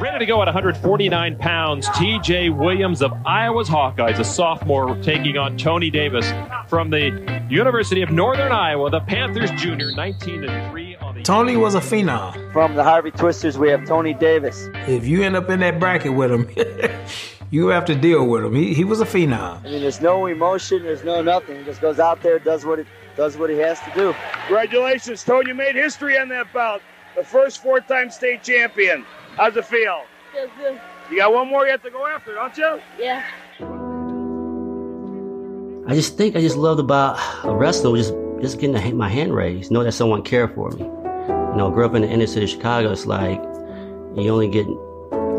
Ready to go at 149 pounds, TJ Williams of Iowa's Hawkeyes, a sophomore, taking on Tony Davis from the University of Northern Iowa, the Panthers junior, 19 and 3 on the Tony was a phenom. From the Harvey Twisters, we have Tony Davis. If you end up in that bracket with him, you have to deal with him. He, he was a phenom. I mean, there's no emotion, there's no nothing. He just goes out there, does what it does what he has to do. Congratulations, Tony. You made history on that bout. The first four-time state champion. How's it feel? Feels good. You got one more you have to go after, don't you? Yeah. I just think I just loved about a wrestler was just just getting the, my hand raised, know that someone cared for me. You know, grew up in the inner city of Chicago. It's like you only get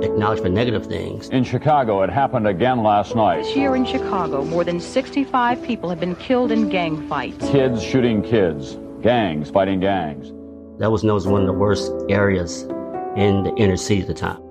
acknowledged for negative things. In Chicago, it happened again last night. This year in Chicago, more than 65 people have been killed in gang fights. Kids shooting kids, gangs fighting gangs. That was known as one of the worst areas in the inner city at the time.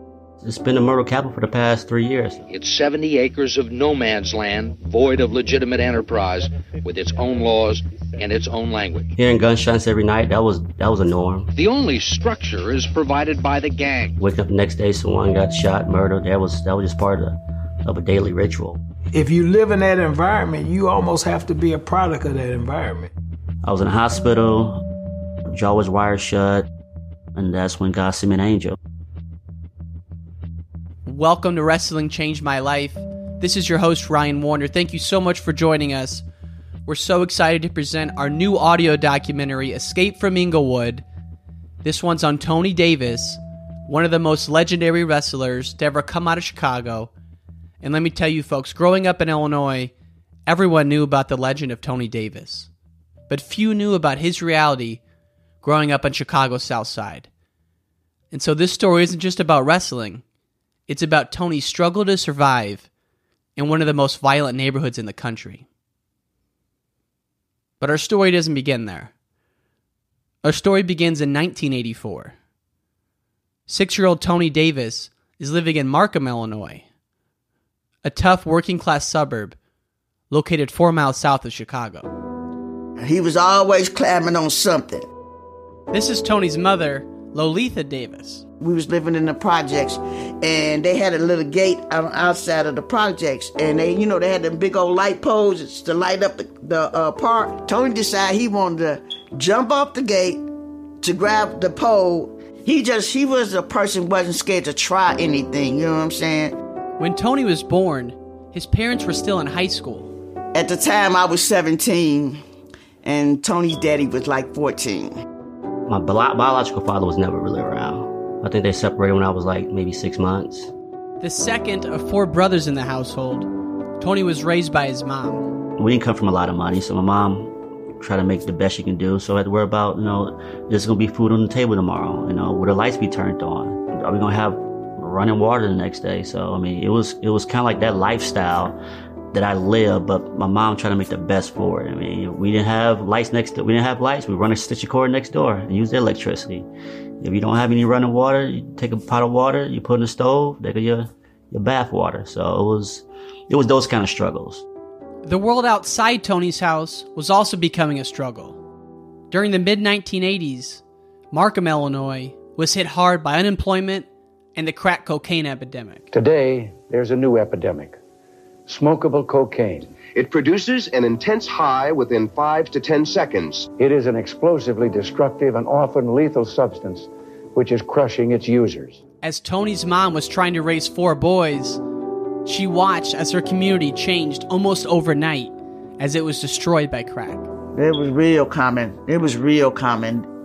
It's been a murder capital for the past three years. It's 70 acres of no man's land, void of legitimate enterprise, with its own laws and its own language. Hearing gunshots every night, that was that was a norm. The only structure is provided by the gang. Waking up the next day, someone got shot, murdered. That was that was just part of, the, of a daily ritual. If you live in that environment, you almost have to be a product of that environment. I was in a hospital, jaw was wired shut, and that's when God sent me an angel. Welcome to Wrestling Changed My Life. This is your host, Ryan Warner. Thank you so much for joining us. We're so excited to present our new audio documentary, Escape from Englewood. This one's on Tony Davis, one of the most legendary wrestlers to ever come out of Chicago. And let me tell you, folks, growing up in Illinois, everyone knew about the legend of Tony Davis. But few knew about his reality growing up on Chicago's South Side. And so this story isn't just about wrestling. It's about Tony's struggle to survive in one of the most violent neighborhoods in the country. But our story doesn't begin there. Our story begins in 1984. Six year old Tony Davis is living in Markham, Illinois, a tough working class suburb located four miles south of Chicago. He was always climbing on something. This is Tony's mother, Lolitha Davis. We was living in the projects, and they had a little gate outside of the projects, and they, you know, they had them big old light poles to light up the, the uh, park. Tony decided he wanted to jump off the gate to grab the pole. He just, he was a person wasn't scared to try anything. You know what I'm saying? When Tony was born, his parents were still in high school. At the time, I was 17, and Tony's daddy was like 14. My bi- biological father was never really around. I think they separated when I was like maybe six months. The second of four brothers in the household, Tony was raised by his mom. We didn't come from a lot of money, so my mom tried to make the best she can do. So I had to worry about, you know, there's gonna be food on the table tomorrow. You know, will the lights be turned on? Are we gonna have running water the next day? So I mean, it was it was kind of like that lifestyle that I live, but my mom tried to make the best for it. I mean, we didn't have lights next to, we didn't have lights. We run a stitcher cord next door and use the electricity. If you don't have any running water, you take a pot of water, you put in the stove, they get your, your bath water. So it was, it was those kind of struggles. The world outside Tony's house was also becoming a struggle. During the mid 1980s, Markham, Illinois was hit hard by unemployment and the crack cocaine epidemic. Today, there's a new epidemic smokable cocaine. It produces an intense high within five to ten seconds. It is an explosively destructive and often lethal substance which is crushing its users. As Tony's mom was trying to raise four boys, she watched as her community changed almost overnight as it was destroyed by crack. It was real common. It was real common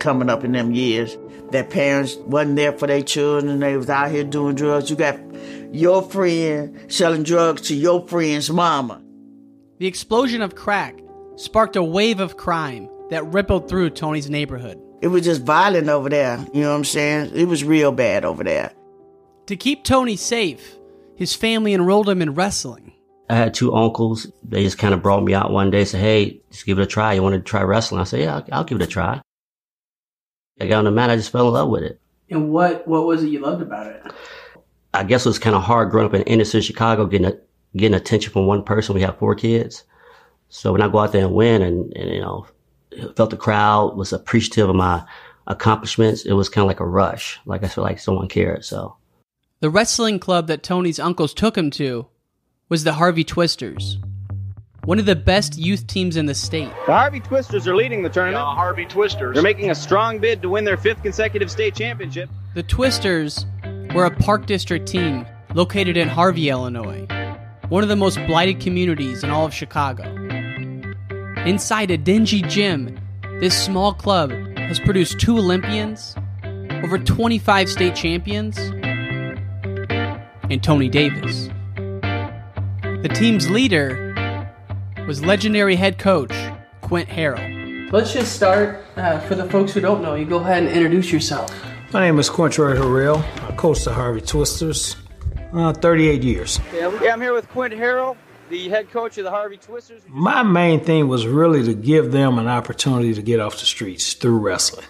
coming up in them years that parents wasn't there for their children. They was out here doing drugs. You got your friend selling drugs to your friend's mama. The explosion of crack sparked a wave of crime that rippled through Tony's neighborhood. It was just violent over there. You know what I'm saying? It was real bad over there. To keep Tony safe, his family enrolled him in wrestling. I had two uncles. They just kind of brought me out one day, said, "Hey, just give it a try. You want to try wrestling?" I said, "Yeah, I'll, I'll give it a try." I got on the mat. I just fell in love with it. And what what was it you loved about it? I guess it was kind of hard growing up in inner city Chicago, getting a, getting attention from one person. We have four kids, so when I go out there and win, and, and you know, felt the crowd was appreciative of my accomplishments, it was kind of like a rush. Like I feel like someone cared. So The wrestling club that Tony's uncles took him to was the Harvey Twisters, one of the best youth teams in the state. The Harvey Twisters are leading the tournament. Yeah, Harvey Twisters. They're making a strong bid to win their fifth consecutive state championship. The Twisters were a Park District team located in Harvey, Illinois, one of the most blighted communities in all of Chicago. Inside a dingy gym, this small club has produced two Olympians, over 25 state champions, and Tony Davis. The team's leader was legendary head coach Quint Harrell. Let's just start. Uh, for the folks who don't know, you go ahead and introduce yourself. My name is Quintroy Harrell. I coach the Harvey Twisters. Uh, 38 years. Yeah, I'm here with Quint Harrell, the head coach of the Harvey Twisters. My main thing was really to give them an opportunity to get off the streets through wrestling.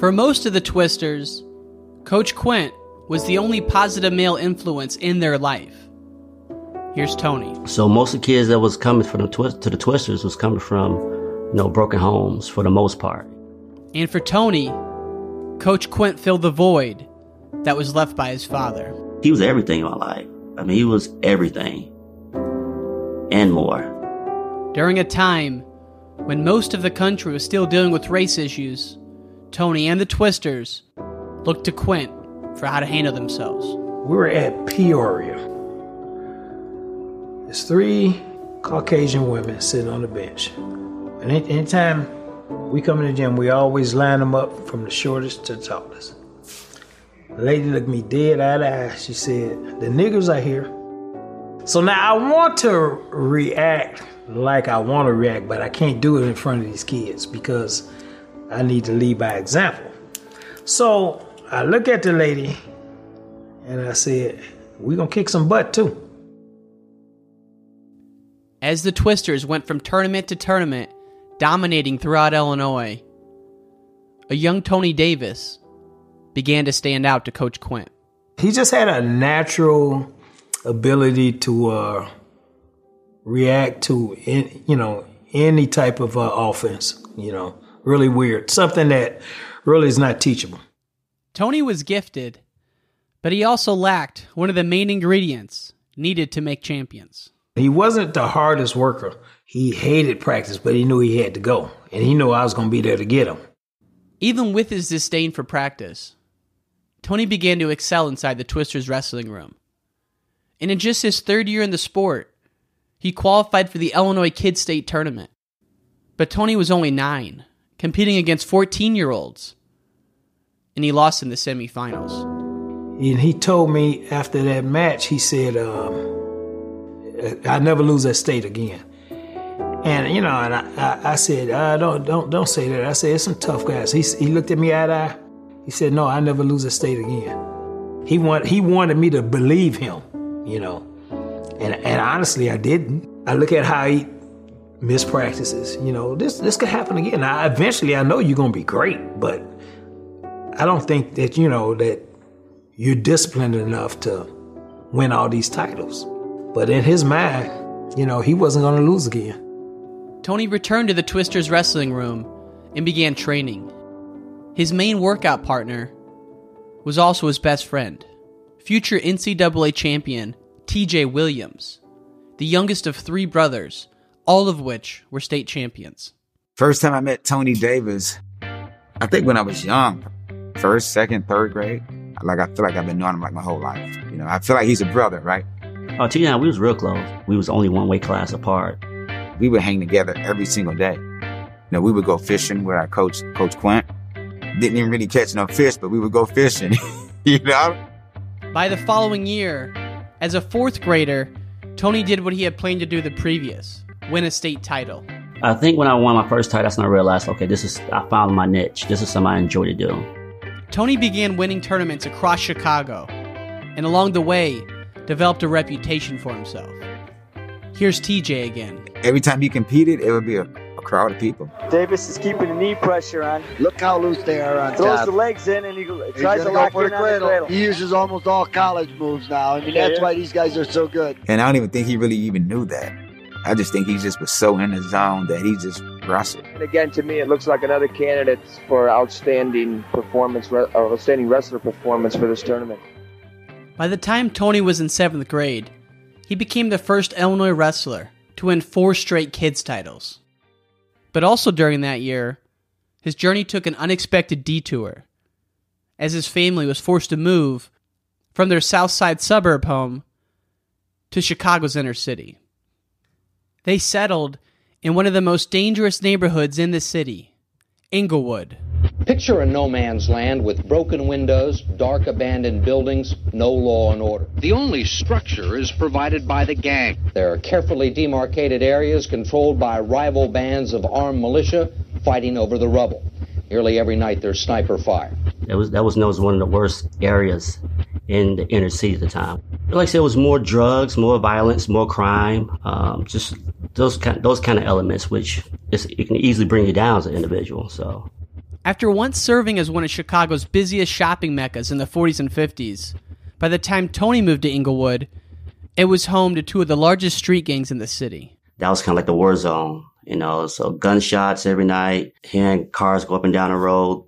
For most of the Twisters, Coach Quint was the only positive male influence in their life. Here's Tony. So most of the kids that was coming from the twi- to the Twisters was coming from, you know, broken homes for the most part. And for Tony, Coach Quint filled the void that was left by his father. He was everything in my life. I mean, he was everything and more. During a time when most of the country was still dealing with race issues, Tony and the Twisters looked to Quint for how to handle themselves. We were at Peoria. There's three Caucasian women sitting on the bench. And any- anytime we come in the gym, we always line them up from the shortest to the tallest. The lady looked me dead eye to eye. She said, The niggers are here. So now I want to react like I want to react, but I can't do it in front of these kids because I need to lead by example. So I look at the lady and I said, We're going to kick some butt too. As the Twisters went from tournament to tournament, dominating throughout Illinois, a young Tony Davis began to stand out to Coach Quint. He just had a natural ability to uh, react to, in, you know, any type of uh, offense. You know, really weird. Something that really is not teachable. Tony was gifted, but he also lacked one of the main ingredients needed to make champions. He wasn't the hardest worker. He hated practice, but he knew he had to go, and he knew I was going to be there to get him. Even with his disdain for practice, Tony began to excel inside the Twisters wrestling room. And in just his third year in the sport, he qualified for the Illinois Kid State Tournament. But Tony was only nine, competing against 14 year olds, and he lost in the semifinals. And he told me after that match, he said, um, "I never lose that state again." And you know, and I, I, I said, uh, "Don't, don't, don't say that." I said, "It's some tough guys." He, he looked at me eye to eye. He said, "No, I never lose a state again." He want, he wanted me to believe him, you know, and and honestly, I didn't. I look at how he mispractices. You know, this this could happen again. Now, eventually, I know you're gonna be great, but I don't think that you know that you're disciplined enough to win all these titles. But in his mind, you know, he wasn't going to lose again. Tony returned to the Twisters wrestling room and began training. His main workout partner was also his best friend, future NCAA champion TJ Williams, the youngest of three brothers, all of which were state champions. First time I met Tony Davis, I think when I was young, first, second, third grade. Like I feel like I've been knowing him like my whole life. You know, I feel like he's a brother, right? Oh, T we was real close. We was only one weight class apart. We would hang together every single day. You know, we would go fishing with our coach, Coach Quint. Didn't even really catch no fish, but we would go fishing. you know? By the following year, as a fourth grader, Tony did what he had planned to do the previous win a state title. I think when I won my first title, that's when I realized, okay, this is I found my niche. This is something I enjoy to do. Tony began winning tournaments across Chicago, and along the way, developed a reputation for himself. Here's TJ again. Every time he competed, it would be a, a crowd of people. Davis is keeping the knee pressure on. Look how loose they are on Throws top. the legs in and he He's tries to lock for in the on the cradle. cradle. He uses almost all college moves now. I mean, Yeah, that's yeah. why these guys are so good. And I don't even think he really even knew that. I just think he just was so in the zone that he just aggressive. And again, to me, it looks like another candidate for outstanding performance, or outstanding wrestler performance for this tournament. By the time Tony was in seventh grade, he became the first Illinois wrestler to win four straight kids titles. But also during that year, his journey took an unexpected detour, as his family was forced to move from their South Side suburb home to Chicago's inner city. They settled in one of the most dangerous neighborhoods in the city, Englewood. Picture a no man's land with broken windows, dark abandoned buildings, no law and order. The only structure is provided by the gang. There are carefully demarcated areas controlled by rival bands of armed militia fighting over the rubble. Nearly every night there's sniper fire. That was that was known as one of the worst areas in the inner city at the time. Like I said, it was more drugs, more violence, more crime, um, just those kind those kind of elements, which is, it can easily bring you down as an individual. So After once serving as one of Chicago's busiest shopping meccas in the 40s and 50s, by the time Tony moved to Englewood, it was home to two of the largest street gangs in the city. that was kind of like the war zone, you know. So gunshots every night, hearing cars go up and down the road,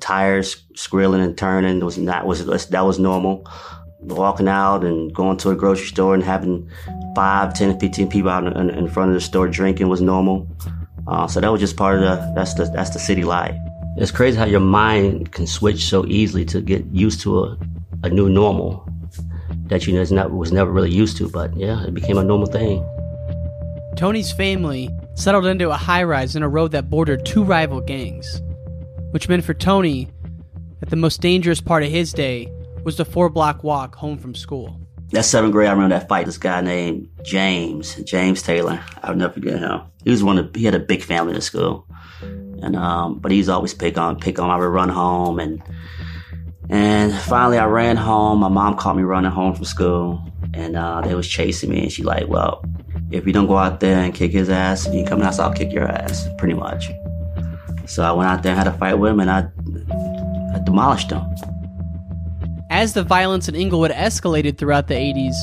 tires squealing and turning was not was that was normal. Walking out and going to a grocery store and having five, 10, 15 people out in, in front of the store drinking was normal. Uh, so that was just part of the that's the that's the city life. It's crazy how your mind can switch so easily to get used to a, a new normal that you know not was never really used to. But yeah, it became a normal thing. Tony's family settled into a high rise in a road that bordered two rival gangs, which meant for Tony that the most dangerous part of his day was the four block walk home from school. That seventh grade, I remember that fight. This guy named James, James Taylor. I'll never forget him. He was one of, he had a big family at school. And, um, but he's always pick on, pick on, I would run home and, and finally I ran home. My mom caught me running home from school and, uh, they was chasing me and she like, well, if you don't go out there and kick his ass, if you come out, I'll kick your ass, pretty much. So I went out there and had a fight with him and I, I demolished him. As the violence in Englewood escalated throughout the 80s,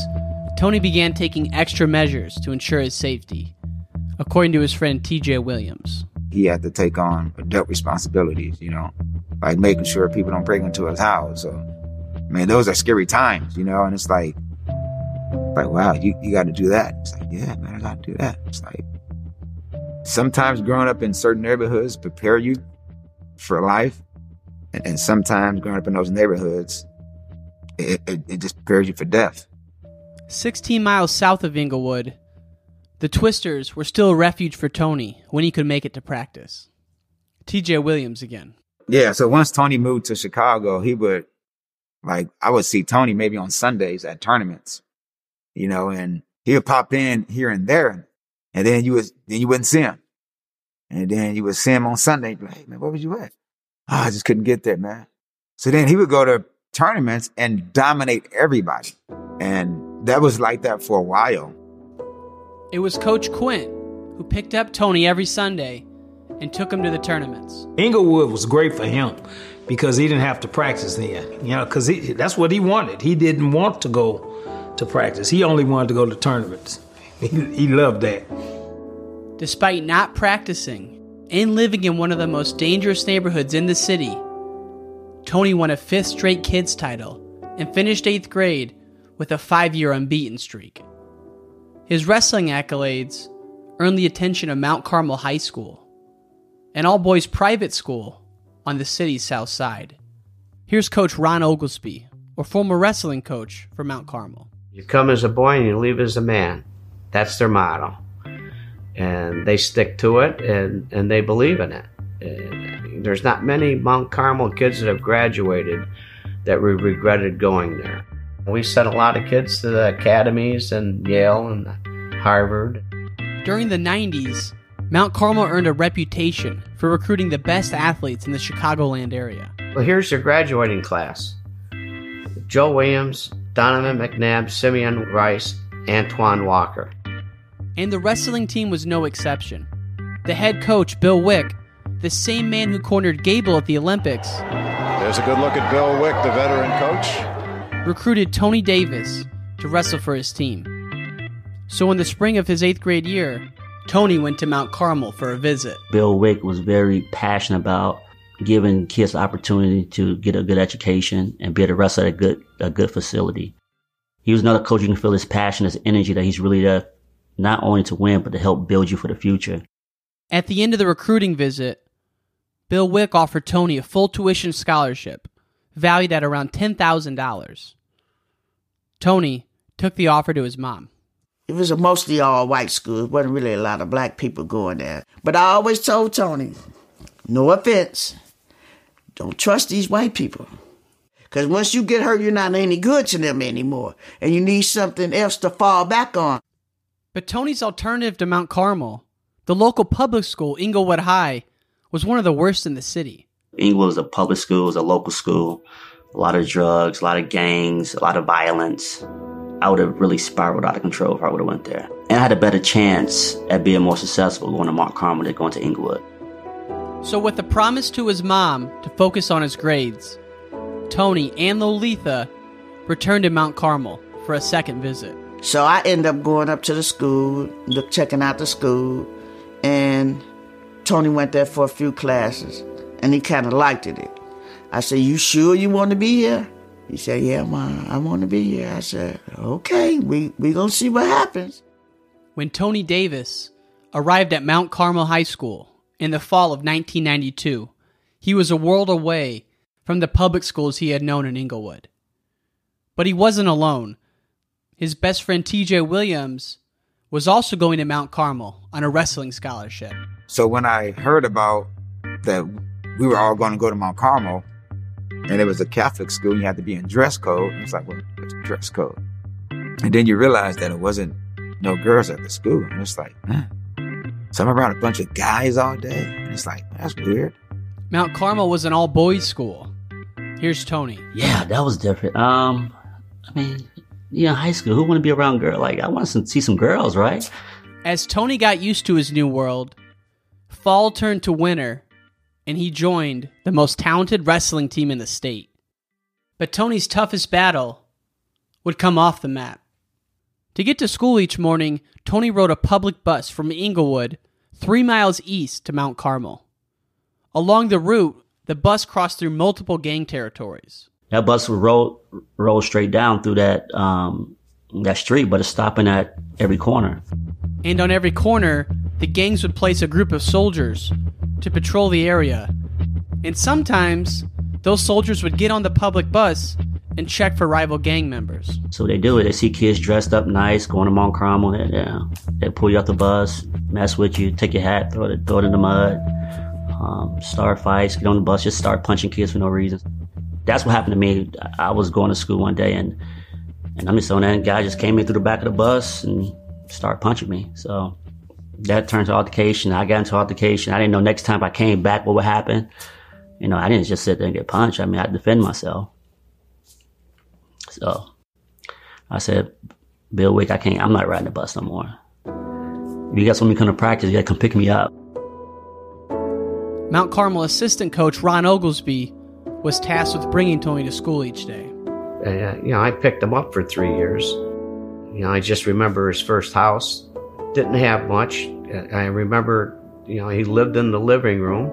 Tony began taking extra measures to ensure his safety, according to his friend TJ Williams. He had to take on adult responsibilities, you know, like making sure people don't break into his house. So, I mean, those are scary times, you know, and it's like, like, wow, you, you got to do that. It's like, yeah, man, I got to do that. It's like, sometimes growing up in certain neighborhoods prepare you for life. And, and sometimes growing up in those neighborhoods, it, it, it just prepares you for death. 16 miles south of Englewood, the Twisters were still a refuge for Tony when he could make it to practice. TJ Williams again. Yeah, so once Tony moved to Chicago, he would like I would see Tony maybe on Sundays at tournaments, you know, and he would pop in here and there, and then you was then you wouldn't see him, and then you would see him on Sunday. Like, hey man, where was you at? Oh, I just couldn't get there, man. So then he would go to tournaments and dominate everybody, and that was like that for a while. It was Coach Quint who picked up Tony every Sunday and took him to the tournaments. Englewood was great for him because he didn't have to practice then. You know, because that's what he wanted. He didn't want to go to practice. He only wanted to go to tournaments. He, he loved that. Despite not practicing and living in one of the most dangerous neighborhoods in the city, Tony won a fifth straight kids title and finished eighth grade with a five year unbeaten streak. His wrestling accolades earned the attention of Mount Carmel High School, an all boys private school on the city's south side. Here's Coach Ron Oglesby, or former wrestling coach for Mount Carmel. You come as a boy and you leave as a man. That's their motto. And they stick to it and, and they believe in it. And there's not many Mount Carmel kids that have graduated that regretted going there. We sent a lot of kids to the academies and Yale and Harvard. During the 90s, Mount Carmel earned a reputation for recruiting the best athletes in the Chicagoland area. Well, here's your graduating class Joe Williams, Donovan McNabb, Simeon Rice, Antoine Walker. And the wrestling team was no exception. The head coach, Bill Wick, the same man who cornered Gable at the Olympics, There's a good look at Bill Wick, the veteran coach. Recruited Tony Davis to wrestle for his team. So in the spring of his eighth grade year, Tony went to Mount Carmel for a visit. Bill Wick was very passionate about giving kids the opportunity to get a good education and be able to wrestle at a good a good facility. He was another coach you can feel his passion, his energy that he's really there not only to win but to help build you for the future. At the end of the recruiting visit, Bill Wick offered Tony a full tuition scholarship valued at around $10,000. Tony took the offer to his mom. It was a mostly all white school. It wasn't really a lot of black people going there. But I always told Tony, no offense, don't trust these white people. Because once you get hurt, you're not any good to them anymore. And you need something else to fall back on. But Tony's alternative to Mount Carmel, the local public school, Englewood High, was one of the worst in the city. Englewood was a public school, it was a local school. A lot of drugs, a lot of gangs, a lot of violence. I would have really spiraled out of control if I would have went there. And I had a better chance at being more successful going to Mount Carmel than going to Englewood. So with the promise to his mom to focus on his grades, Tony and Lolita returned to Mount Carmel for a second visit. So I end up going up to the school, look, checking out the school, and Tony went there for a few classes, and he kind of liked it. I said, "You sure you want to be here?" He said, "Yeah, ma, I want to be here." I said, "Okay, we we gonna see what happens." When Tony Davis arrived at Mount Carmel High School in the fall of 1992, he was a world away from the public schools he had known in Englewood. But he wasn't alone. His best friend TJ Williams was also going to Mount Carmel on a wrestling scholarship. So when I heard about that we were all going to go to Mount Carmel, and it was a Catholic school, you had to be in dress code. It's like, well, what's dress code? And then you realize that it wasn't no girls at the school. And it's like, huh. So I'm around a bunch of guys all day. And it's like, that's weird. Mount Carmel was an all boys school. Here's Tony. Yeah, that was different. Um, I mean, you know, high school, who want to be around girl? Like, I want to see some girls, right? As Tony got used to his new world, fall turned to winter, and he joined the most talented wrestling team in the state. But Tony's toughest battle would come off the mat. To get to school each morning, Tony rode a public bus from Englewood, three miles east to Mount Carmel. Along the route, the bus crossed through multiple gang territories. That bus would roll roll straight down through that um, that street, but it's stopping at every corner. And on every corner, the gangs would place a group of soldiers to patrol the area. And sometimes, those soldiers would get on the public bus and check for rival gang members. So they do it. They see kids dressed up nice, going to Mount Carmel. They, yeah, they pull you off the bus, mess with you, take your hat, throw it, throw it in the mud, um, start fights, get on the bus, just start punching kids for no reason. That's what happened to me. I was going to school one day and and I'm just on that guy just came in through the back of the bus and started punching me. So that turned to altercation. I got into altercation. I didn't know next time I came back what would happen. You know, I didn't just sit there and get punched. I mean, I defend myself. So I said, Bill Wick, I can't, I'm not riding the bus no more. If you guys want me to come to practice, you gotta come pick me up. Mount Carmel assistant coach Ron Oglesby was tasked with bringing Tony to school each day. Uh, you know, I picked him up for three years. You know, I just remember his first house. Didn't have much. I remember, you know, he lived in the living room.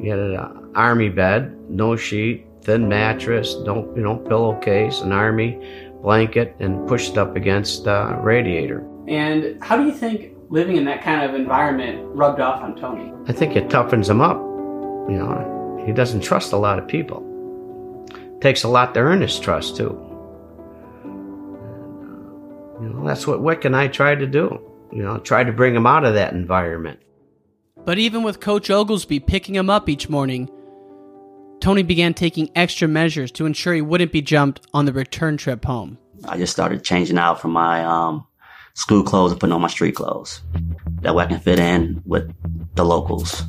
He had an army bed, no sheet, thin mattress, no, you know, pillowcase, an army blanket, and pushed up against the radiator. And how do you think living in that kind of environment rubbed off on Tony? I think it toughens him up. You know, he doesn't trust a lot of people. takes a lot to earn his trust too. Uh, you know, that's what Wick and I tried to do. You know, tried to bring him out of that environment. But even with Coach Oglesby picking him up each morning, Tony began taking extra measures to ensure he wouldn't be jumped on the return trip home. I just started changing out from my um, school clothes and putting on my street clothes. That way I can fit in with the locals.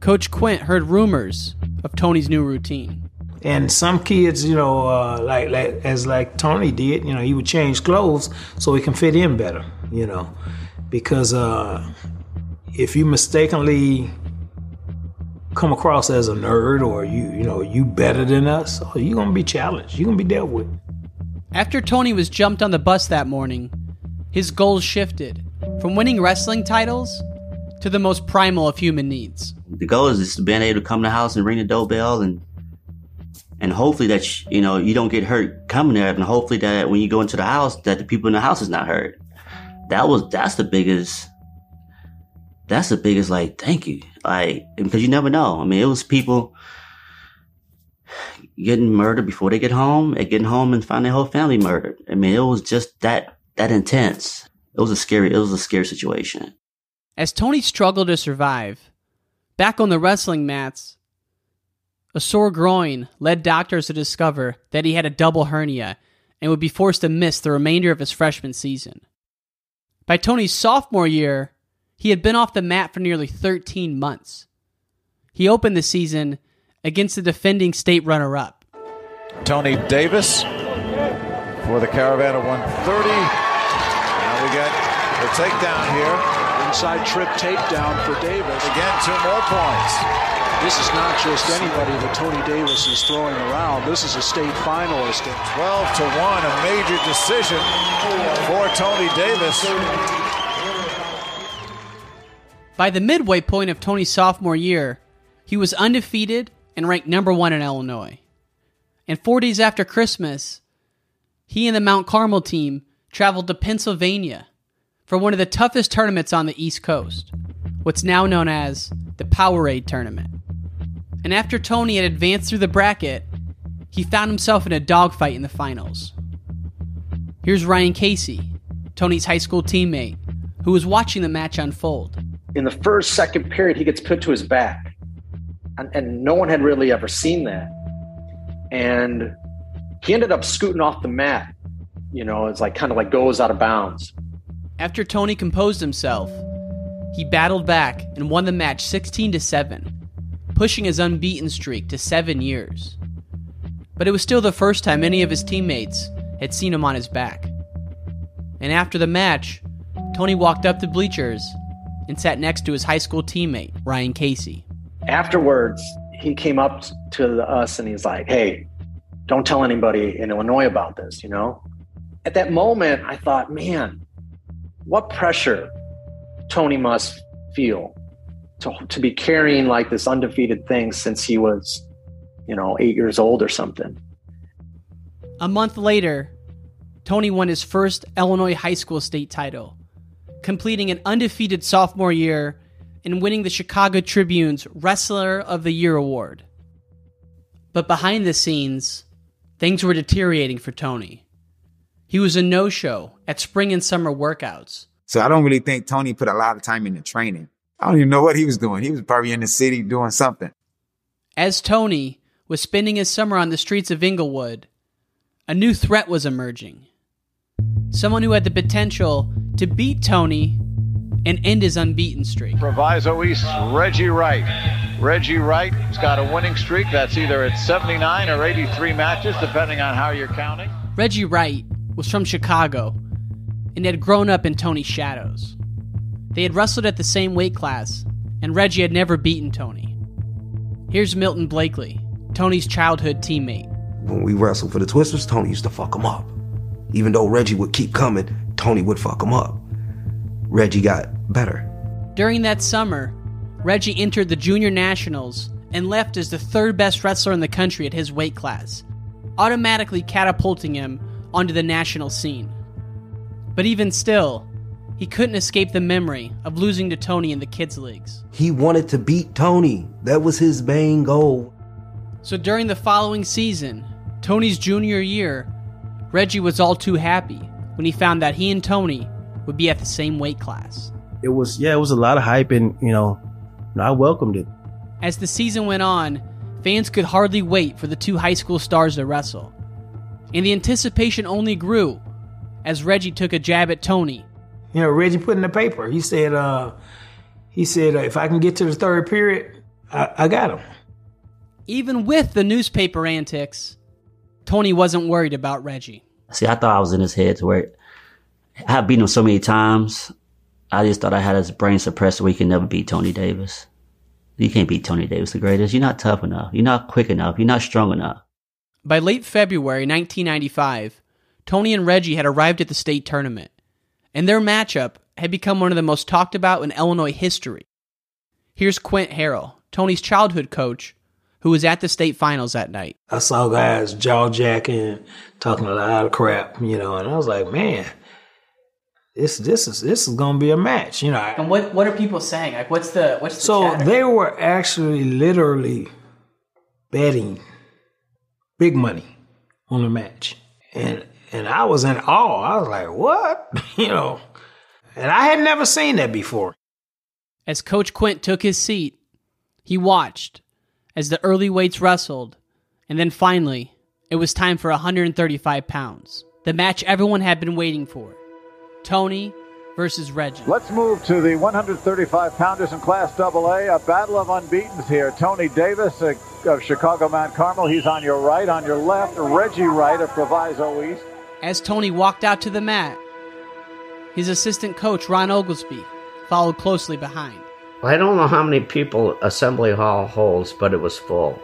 Coach Quint heard rumors of Tony's new routine. And some kids, you know, uh, like, like as like Tony did, you know, he would change clothes so he can fit in better, you know, because uh, if you mistakenly come across as a nerd or you, you know, you better than us, oh, you're gonna be challenged. You're gonna be dealt with. After Tony was jumped on the bus that morning, his goals shifted from winning wrestling titles to the most primal of human needs. The goal is just being able to come to the house and ring the doorbell and and hopefully that you know you don't get hurt coming there, and hopefully that when you go into the house that the people in the house is not hurt. That was that's the biggest. That's the biggest like thank you like because you never know. I mean, it was people getting murdered before they get home and getting home and find their whole family murdered. I mean, it was just that that intense. It was a scary. It was a scary situation. As Tony struggled to survive, back on the wrestling mats, a sore groin led doctors to discover that he had a double hernia and would be forced to miss the remainder of his freshman season. By Tony's sophomore year, he had been off the mat for nearly 13 months. He opened the season against the defending state runner up. Tony Davis for the Caravan of 130. Now we get the takedown here. Inside trip takedown for Davis. Again, two more points. This is not just anybody that Tony Davis is throwing around. This is a state finalist. 12 to 1, a major decision for Tony Davis. By the midway point of Tony's sophomore year, he was undefeated and ranked number one in Illinois. And four days after Christmas, he and the Mount Carmel team traveled to Pennsylvania for one of the toughest tournaments on the East Coast, what's now known as the Powerade Tournament. And after Tony had advanced through the bracket, he found himself in a dogfight in the finals. Here's Ryan Casey, Tony's high school teammate, who was watching the match unfold. In the first, second period, he gets put to his back. And, and no one had really ever seen that. And he ended up scooting off the mat. You know, it's like kind of like goes out of bounds. After Tony composed himself, he battled back and won the match 16 to 7, pushing his unbeaten streak to 7 years. But it was still the first time any of his teammates had seen him on his back. And after the match, Tony walked up the bleachers and sat next to his high school teammate, Ryan Casey. Afterwards, he came up to us and he's like, Hey, don't tell anybody in Illinois about this, you know? At that moment, I thought, man, what pressure Tony must feel to, to be carrying like this undefeated thing since he was, you know, eight years old or something. A month later, Tony won his first Illinois high school state title, completing an undefeated sophomore year and winning the Chicago Tribune's Wrestler of the Year award. But behind the scenes, things were deteriorating for Tony. He was a no show at spring and summer workouts. So I don't really think Tony put a lot of time into training. I don't even know what he was doing. He was probably in the city doing something. As Tony was spending his summer on the streets of Englewood, a new threat was emerging. Someone who had the potential to beat Tony and end his unbeaten streak. Proviso East, Reggie Wright. Reggie Wright has got a winning streak. That's either at 79 or 83 matches, depending on how you're counting. Reggie Wright was from Chicago and had grown up in Tony's shadows. They had wrestled at the same weight class, and Reggie had never beaten Tony. Here's Milton Blakely, Tony's childhood teammate. When we wrestled for the Twisters, Tony used to fuck him up. Even though Reggie would keep coming, Tony would fuck him up. Reggie got better. During that summer, Reggie entered the Junior Nationals and left as the third best wrestler in the country at his weight class, automatically catapulting him onto the national scene. But even still, he couldn't escape the memory of losing to Tony in the kids' leagues. He wanted to beat Tony. That was his main goal. So during the following season, Tony's junior year, Reggie was all too happy when he found that he and Tony would be at the same weight class. It was yeah, it was a lot of hype and, you know, I welcomed it. As the season went on, fans could hardly wait for the two high school stars to wrestle. And the anticipation only grew as Reggie took a jab at Tony. You know, Reggie put in the paper. He said, uh, he said, uh, if I can get to the third period, I, I got him. Even with the newspaper antics, Tony wasn't worried about Reggie. See, I thought I was in his head to where I had beaten him so many times. I just thought I had his brain suppressed so he could never beat Tony Davis. You can't beat Tony Davis, the greatest. You're not tough enough. You're not quick enough. You're not strong enough. By late February 1995, Tony and Reggie had arrived at the state tournament, and their matchup had become one of the most talked about in Illinois history. Here's Quint Harrell, Tony's childhood coach, who was at the state finals that night. I saw guys jaw jacking, talking a lot of crap, you know, and I was like, man, this this is this is gonna be a match, you know. And what what are people saying? Like, what's the what's the So chatter? they were actually literally betting big money on the match. And and I was in awe. I was like, what? you know. And I had never seen that before. As Coach Quint took his seat, he watched as the early weights wrestled, and then finally, it was time for 135 pounds. The match everyone had been waiting for Tony versus Reggie. Let's move to the 135 pounders in Class AA. A battle of unbeatens here. Tony Davis of Chicago Mount Carmel. He's on your right. On your left, Reggie Wright of Proviso East. As Tony walked out to the mat, his assistant coach, Ron Oglesby, followed closely behind. I don't know how many people Assembly Hall holds, but it was full,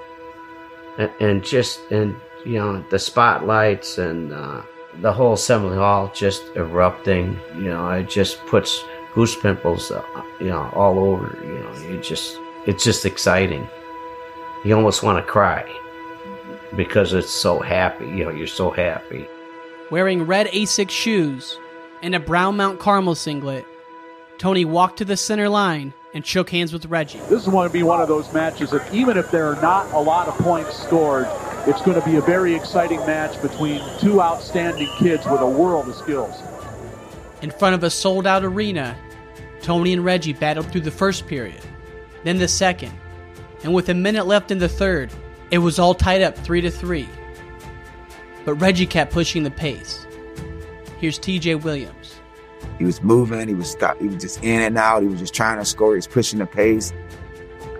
and, and just and you know the spotlights and uh, the whole Assembly Hall just erupting. You know, it just puts goose pimples, uh, you know, all over. You know, you just it's just exciting. You almost want to cry because it's so happy. You know, you're so happy. Wearing red Asics shoes and a brown Mount Carmel singlet, Tony walked to the center line and shook hands with Reggie. This is going to be one of those matches that even if there are not a lot of points scored, it's going to be a very exciting match between two outstanding kids with a world of skills. In front of a sold out arena, Tony and Reggie battled through the first period, then the second, and with a minute left in the third, it was all tied up 3 to 3. But Reggie kept pushing the pace. Here's TJ Williams. He was moving. He was stop. He was just in and out. He was just trying to score. He was pushing the pace,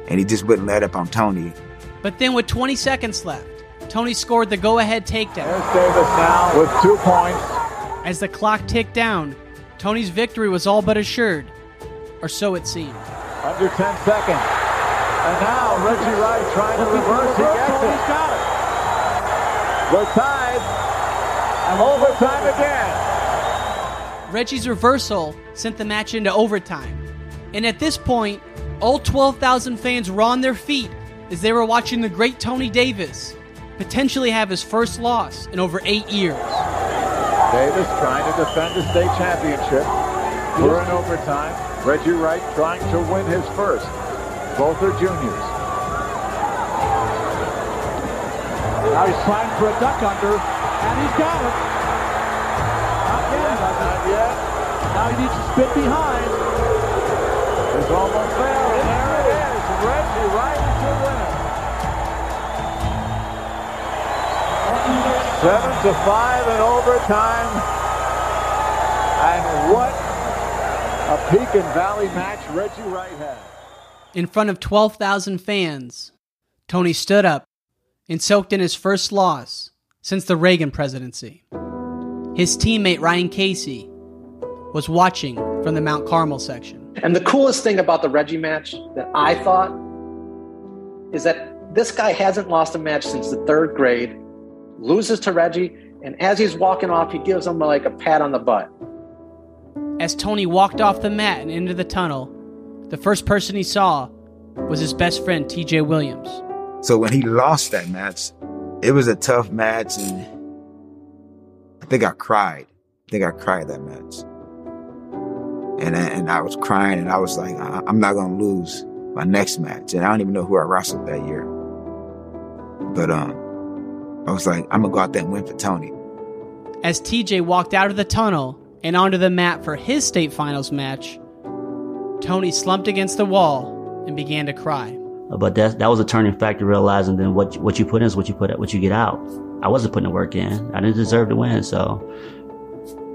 and he just wouldn't let up on Tony. But then, with 20 seconds left, Tony scored the go ahead takedown. There's Davis now with two points. As the clock ticked down, Tony's victory was all but assured, or so it seemed. Under 10 seconds. And now Reggie Wright trying to reverse. He gets it. He's got it. We're tied. And overtime again. Reggie's reversal sent the match into overtime. And at this point, all 12,000 fans were on their feet as they were watching the great Tony Davis potentially have his first loss in over eight years. Davis trying to defend the state championship. We're in overtime. Reggie Wright trying to win his first. Both are juniors. Now he's trying for a duck under, and he's got it. Not yet. Not yet. Now he needs to spit behind. It's almost there, and there it is. Reggie Wright is your winner. Seven to five in overtime. And what a Pekin Valley match Reggie Wright had. In front of 12,000 fans, Tony stood up and soaked in his first loss since the Reagan presidency. His teammate Ryan Casey was watching from the Mount Carmel section. And the coolest thing about the Reggie match that I thought is that this guy hasn't lost a match since the third grade, loses to Reggie, and as he's walking off, he gives him like a pat on the butt. As Tony walked off the mat and into the tunnel, the first person he saw was his best friend, TJ Williams. So when he lost that match, it was a tough match, and I think I cried. I think I cried that match, and I, and I was crying, and I was like, I, I'm not gonna lose my next match, and I don't even know who I wrestled that year, but um, I was like, I'm gonna go out there and win for Tony. As TJ walked out of the tunnel and onto the mat for his state finals match, Tony slumped against the wall and began to cry. But that that was a turning factor, realizing then what what you put in is what you put what you get out. I wasn't putting the work in. I didn't deserve to win, so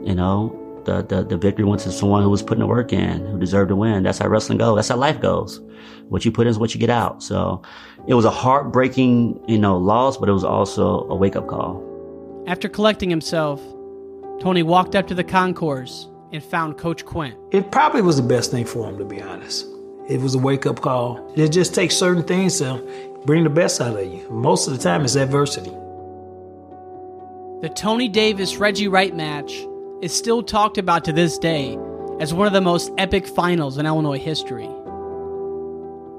you know the the, the victory went to someone who was putting the work in, who deserved to win. That's how wrestling goes. That's how life goes. What you put in is what you get out. So it was a heartbreaking, you know, loss, but it was also a wake up call. After collecting himself, Tony walked up to the concourse and found Coach Quint. It probably was the best thing for him, to be honest. It was a wake up call. It just takes certain things to bring the best out of you. Most of the time, it's adversity. The Tony Davis Reggie Wright match is still talked about to this day as one of the most epic finals in Illinois history.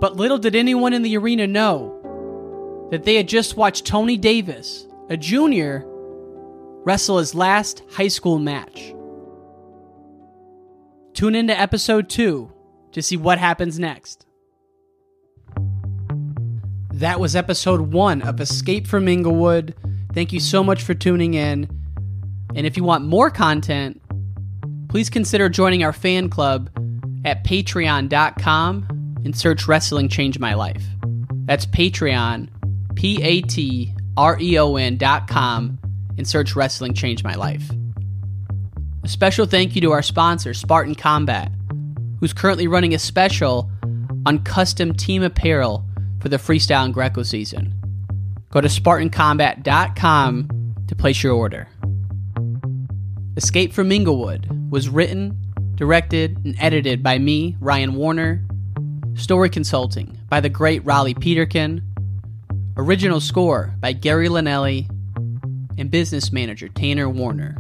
But little did anyone in the arena know that they had just watched Tony Davis, a junior, wrestle his last high school match. Tune into episode 2 to see what happens next. That was episode 1 of Escape from Englewood. Thank you so much for tuning in. And if you want more content, please consider joining our fan club at patreon.com and search Wrestling Change My Life. That's Patreon, P A T R E O N dot com, and search Wrestling Change My Life. A special thank you to our sponsor, Spartan Combat, who's currently running a special on custom team apparel for the freestyle and Greco season. Go to SpartanCombat.com to place your order. Escape from Englewood was written, directed, and edited by me, Ryan Warner. Story consulting by the great Raleigh Peterkin. Original score by Gary Linelli And business manager Tanner Warner.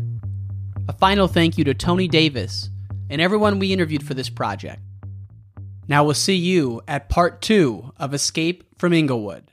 A final thank you to Tony Davis and everyone we interviewed for this project. Now we'll see you at part two of Escape from Englewood.